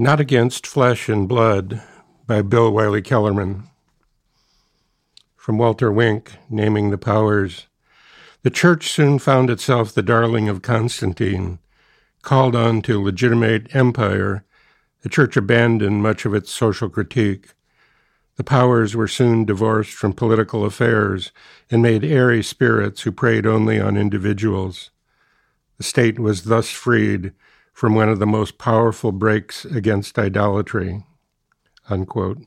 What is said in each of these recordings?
Not Against Flesh and Blood by Bill Wylie-Kellermann. From Walter Wink, naming the powers. The church soon found itself the darling of Constantine. Called on to legitimate empire, the church abandoned much of its social critique. The powers were soon divorced from political affairs and made airy spirits who preyed only on individuals. The state was thus freed from one of the most powerful brakes against idolatry. Unquote.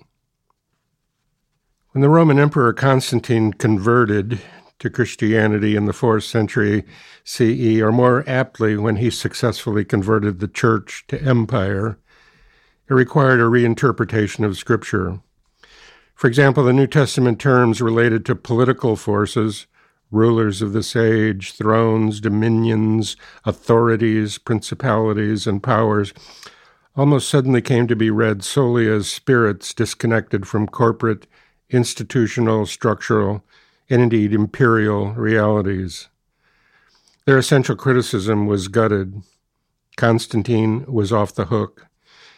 When the Roman Emperor Constantine converted to Christianity in the 4th century CE, or more aptly, when he successfully converted the church to empire, it required a reinterpretation of Scripture. For example, the New Testament terms related to political forces rulers of this age, thrones, dominions, authorities, principalities, and powers, almost suddenly came to be read solely as spirits disconnected from corporate, institutional, structural, and indeed imperial realities. Their essential criticism was gutted. Constantine was off the hook,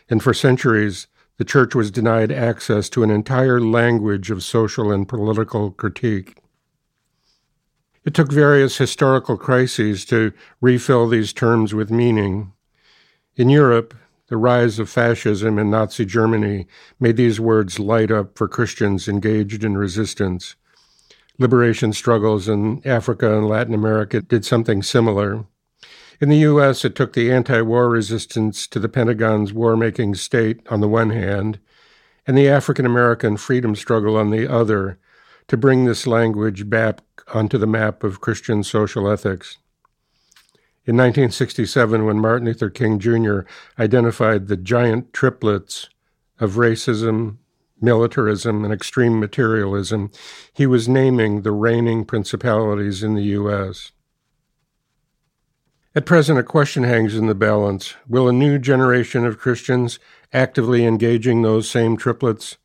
and for centuries the Church was denied access to an entire language of social and political critique. It took various historical crises to refill these terms with meaning. In Europe, the rise of fascism in Nazi Germany made these words light up for Christians engaged in resistance. Liberation struggles in Africa and Latin America did something similar. In the U.S., it took the anti war resistance to the Pentagon's war making state on the one hand, and the African American freedom struggle on the other to bring this language back onto the map of Christian social ethics. In 1967, when Martin Luther King Jr. identified the giant triplets of racism, militarism, and extreme materialism, he was naming the reigning principalities in the U.S. At present, a question hangs in the balance. Will a new generation of Christians actively engaging those same triplets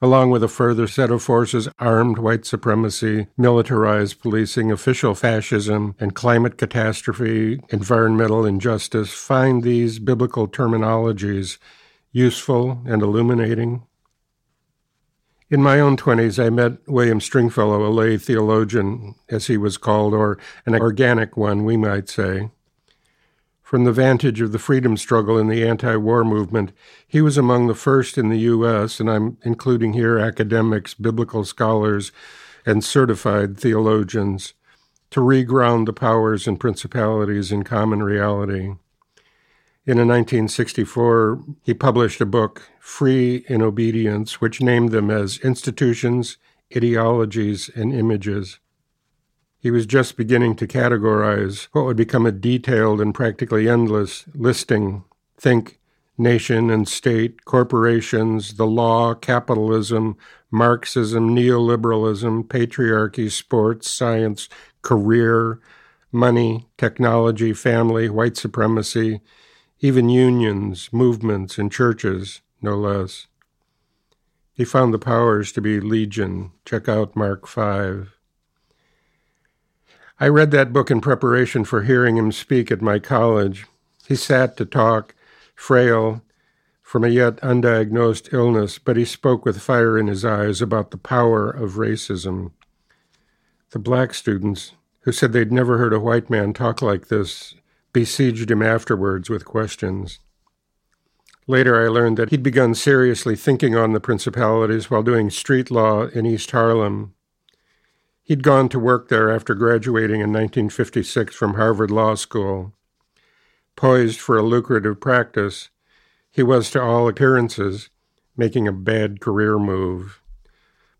along with a further set of forces armed white supremacy, militarized policing, official fascism, and climate catastrophe, environmental injustice, find these biblical terminologies useful and illuminating? In my own 20s, I met William Stringfellow, a lay theologian, as he was called, or an organic one, we might say. From the vantage of the freedom struggle and the anti war movement, he was among the first in the U.S., and I'm including here academics, biblical scholars, and certified theologians, to reground the powers and principalities in common reality. In 1964, he published a book, Free in Obedience, which named them as institutions, ideologies, and images. He was just beginning to categorize what would become a detailed and practically endless listing. Think nation and state, corporations, the law, capitalism, Marxism, neoliberalism, patriarchy, sports, science, career, money, technology, family, white supremacy, even unions, movements, and churches, no less. He found the powers to be legion. Check out Mark 5. I read that book in preparation for hearing him speak at my college. He sat to talk, frail, from a yet undiagnosed illness, but he spoke with fire in his eyes about the power of racism. The black students, who said they'd never heard a white man talk like this, besieged him afterwards with questions. Later, I learned that he'd begun seriously thinking on the principalities while doing street law in East Harlem He'd gone to work there after graduating in 1956 from Harvard Law School. Poised for a lucrative practice, he was to all appearances making a bad career move.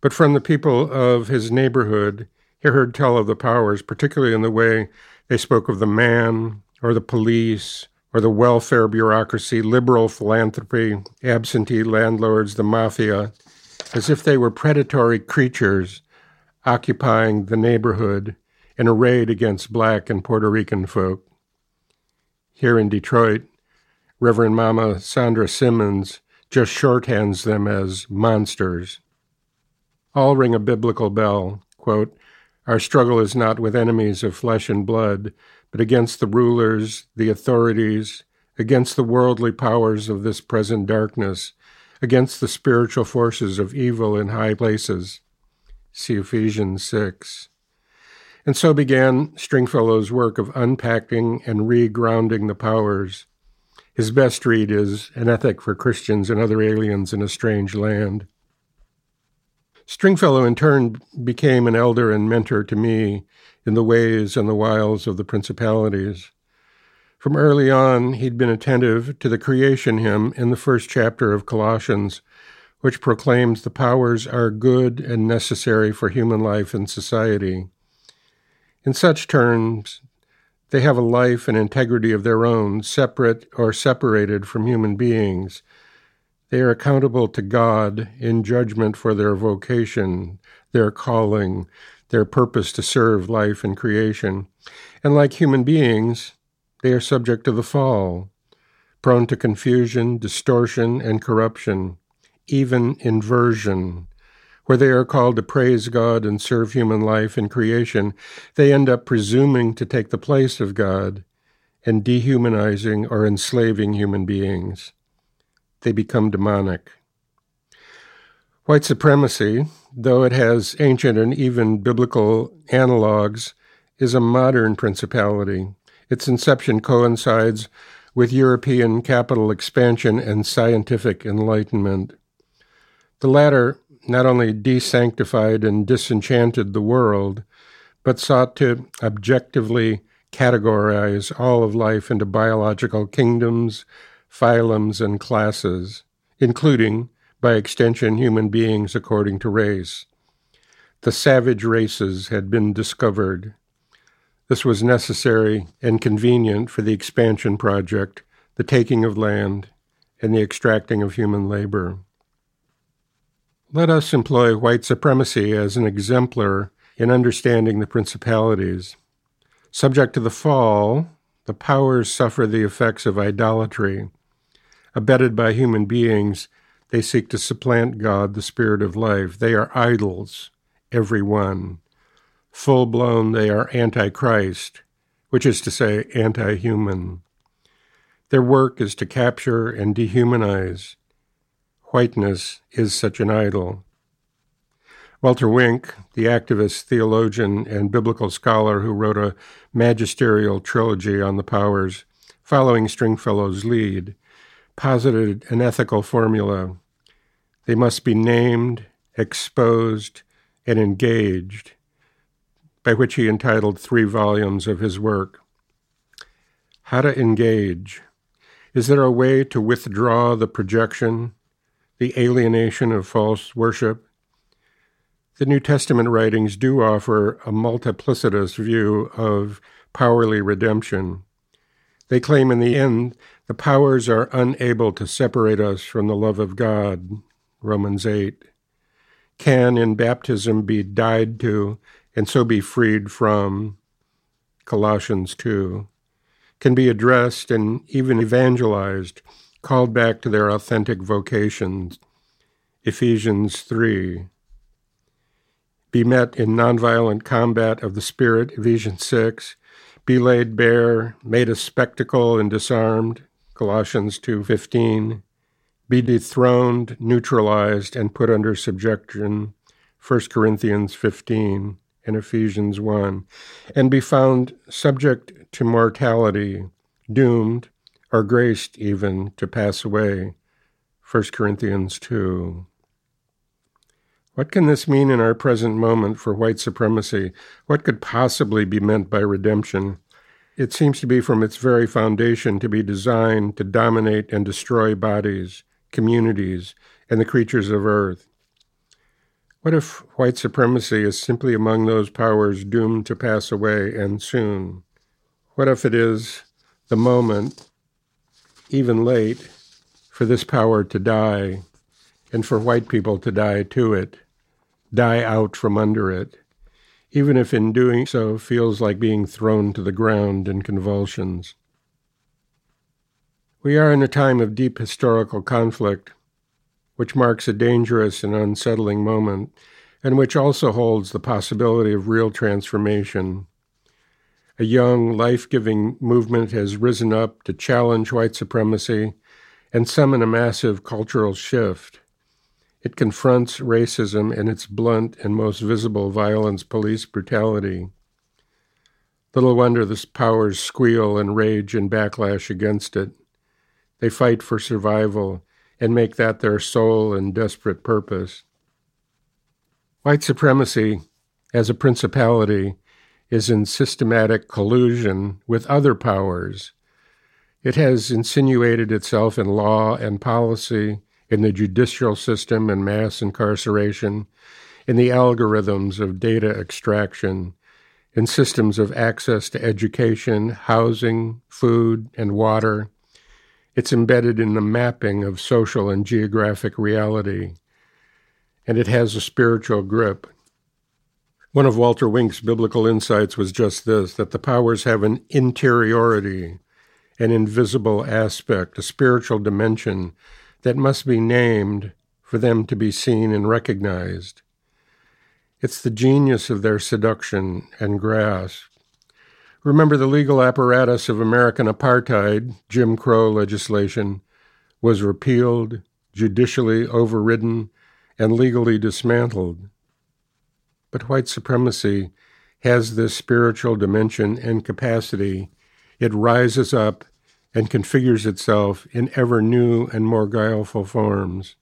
But from the people of his neighborhood, he heard tell of the powers, particularly in the way they spoke of the man, or the police, or the welfare bureaucracy, liberal philanthropy, absentee landlords, the mafia, as if they were predatory creatures occupying the neighborhood in a raid against black and Puerto Rican folk. Here in Detroit, Reverend Mama Sandra Simmons just shorthands them as monsters. All ring a biblical bell. Quote, Our struggle is not with enemies of flesh and blood, but against the rulers, the authorities, against the worldly powers of this present darkness, against the spiritual forces of evil in high places. See Ephesians 6. And so began Stringfellow's work of unpacking and regrounding the powers. His best read is An Ethic for Christians and Other Aliens in a Strange Land. Stringfellow, in turn, became an elder and mentor to me in the ways and the wiles of the principalities. From early on, he'd been attentive to the creation hymn in the first chapter of Colossians, which proclaims the powers are good and necessary for human life and society. In such terms, they have a life and integrity of their own, separate or separated from human beings. They are accountable to God in judgment for their vocation, their calling, their purpose to serve life and creation. And like human beings, they are subject to the fall, prone to confusion, distortion, and corruption, even inversion. Where they are called to praise God and serve human life and creation, they end up presuming to take the place of God and dehumanizing or enslaving human beings. They become demonic. White supremacy, though it has ancient and even biblical analogues, is a modern principality its inception coincides with European capital expansion and scientific enlightenment. The latter not only desanctified and disenchanted the world, but sought to objectively categorize all of life into biological kingdoms, phylums, and classes, including, by extension, human beings according to race. The savage races had been discovered. This was necessary and convenient for the expansion project, the taking of land, and the extracting of human labor. Let us employ white supremacy as an exemplar in understanding the principalities. Subject to the fall, the powers suffer the effects of idolatry. Abetted by human beings, they seek to supplant God, the Spirit of life. They are idols, every one. Full blown, they are antichrist, which is to say, anti human. Their work is to capture and dehumanize. Whiteness is such an idol. Walter Wink, the activist, theologian, and biblical scholar who wrote a magisterial trilogy on the powers, following Stringfellow's lead, posited an ethical formula. They must be named, exposed, and engaged by which he entitled three volumes of his work. How to engage. Is there a way to withdraw the projection, the alienation of false worship? The New Testament writings do offer a multiplicitous view of powerly redemption. They claim in the end the powers are unable to separate us from the love of God, Romans 8. Can in baptism be died to and so be freed from Colossians 2, can be addressed and even evangelized, called back to their authentic vocations. Ephesians 3. Be met in nonviolent combat of the Spirit, Ephesians 6. Be laid bare, made a spectacle and disarmed, Colossians 2:15. Be dethroned, neutralized, and put under subjection, 1 Corinthians 15 and Ephesians 1, and be found subject to mortality, doomed, or graced even to pass away. 1 Corinthians 2. What can this mean in our present moment for white supremacy? What could possibly be meant by redemption? It seems to be from its very foundation to be designed to dominate and destroy bodies, communities, and the creatures of earth. What if white supremacy is simply among those powers doomed to pass away and soon? What if it is the moment, even late, for this power to die and for white people to die to it, die out from under it, even if in doing so feels like being thrown to the ground in convulsions? We are in a time of deep historical conflict which marks a dangerous and unsettling moment, and which also holds the possibility of real transformation. A young, life giving movement has risen up to challenge white supremacy and summon a massive cultural shift. It confronts racism in its blunt and most visible violence, police brutality. Little wonder the powers squeal and rage and backlash against it. They fight for survival and make that their sole and desperate purpose. White supremacy, as a principality, is in systematic collusion with other powers. It has insinuated itself in law and policy, in the judicial system and mass incarceration, in the algorithms of data extraction, in systems of access to education, housing, food, and water. It's embedded in the mapping of social and geographic reality, and it has a spiritual grip. One of Walter Wink's biblical insights was just this that the powers have an interiority, an invisible aspect, a spiritual dimension that must be named for them to be seen and recognized. It's the genius of their seduction and grasp. Remember, the legal apparatus of American apartheid, Jim Crow legislation, was repealed, judicially overridden, and legally dismantled. But white supremacy has this spiritual dimension and capacity. It rises up and configures itself in ever new and more guileful forms.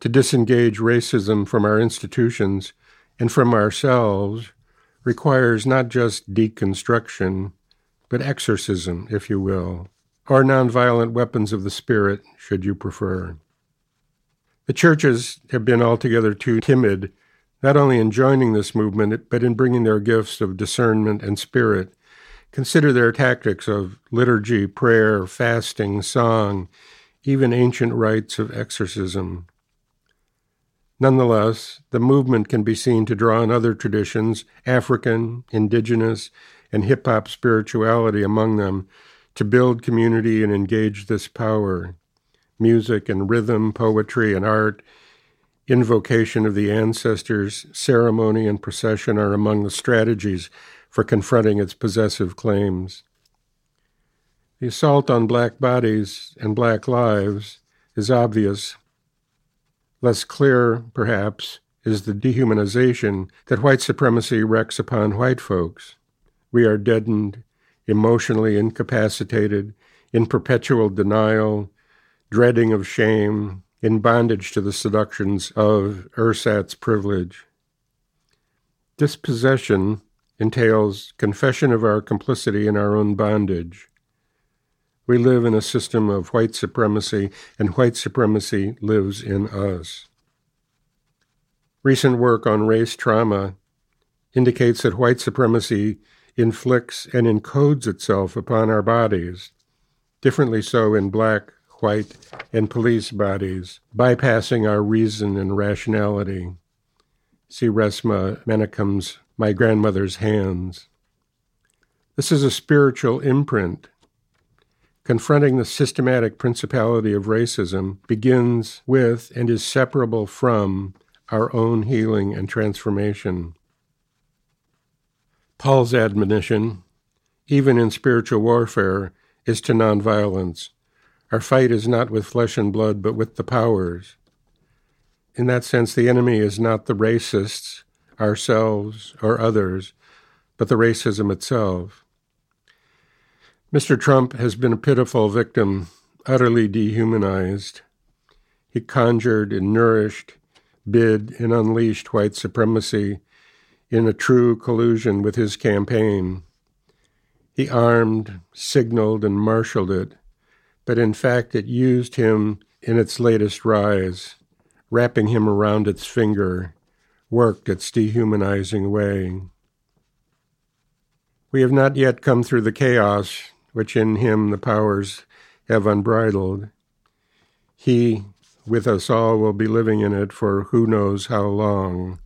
To disengage racism from our institutions and from ourselves requires not just deconstruction, but exorcism, if you will, or nonviolent weapons of the spirit, should you prefer. The churches have been altogether too timid, not only in joining this movement, but in bringing their gifts of discernment and spirit Consider their tactics of liturgy, prayer, fasting, song, even ancient rites of exorcism. Nonetheless, the movement can be seen to draw on other traditions, African, indigenous, and hip hop spirituality among them, to build community and engage this power. Music and rhythm, poetry and art, invocation of the ancestors, ceremony and procession are among the strategies for confronting its possessive claims. The assault on black bodies and black lives is obvious. Less clear, perhaps, is the dehumanization that white supremacy wreaks upon white folks. We are deadened, emotionally incapacitated, in perpetual denial, dreading of shame, in bondage to the seductions of ersatz privilege. Dispossession entails confession of our complicity in our own bondage. We live in a system of white supremacy, and white supremacy lives in us. Recent work on race trauma indicates that white supremacy inflicts and encodes itself upon our bodies, differently so in black, white, and police bodies, bypassing our reason and rationality. See Resmaa Menakem's my grandmother's hands. This is a spiritual imprint. Confronting the systematic principality of racism begins with and is separable from our own healing and transformation. Paul's admonition, even in spiritual warfare, is to nonviolence. Our fight is not with flesh and blood, but with the powers. In that sense, the enemy is not the racists, ourselves, or others, but the racism itself. Mr. Trump has been a pitiful victim, utterly dehumanized. He conjured and nourished, bid and unleashed white supremacy in a true collusion with his campaign. He armed, signaled, and marshaled it, but in fact it used him in its latest rise, wrapping him around its finger worked its dehumanizing way. We have not yet come through the chaos which in him the powers have unbridled. He, with us all, will be living in it for who knows how long.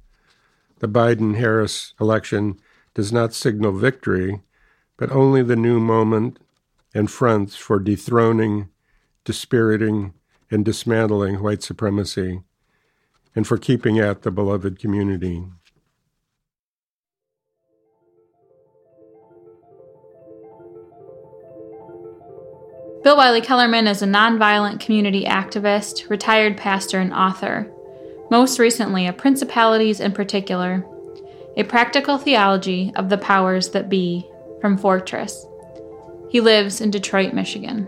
The Biden Harris election does not signal victory, but only the new moment and fronts for dethroning, dispiriting, and dismantling white supremacy, and for keeping at the beloved community. Bill Wylie-Kellermann is a nonviolent community activist, retired pastor, and author, most recently of Principalities in Particular, a practical theology of the powers that be from Fortress. He lives in Detroit, Michigan.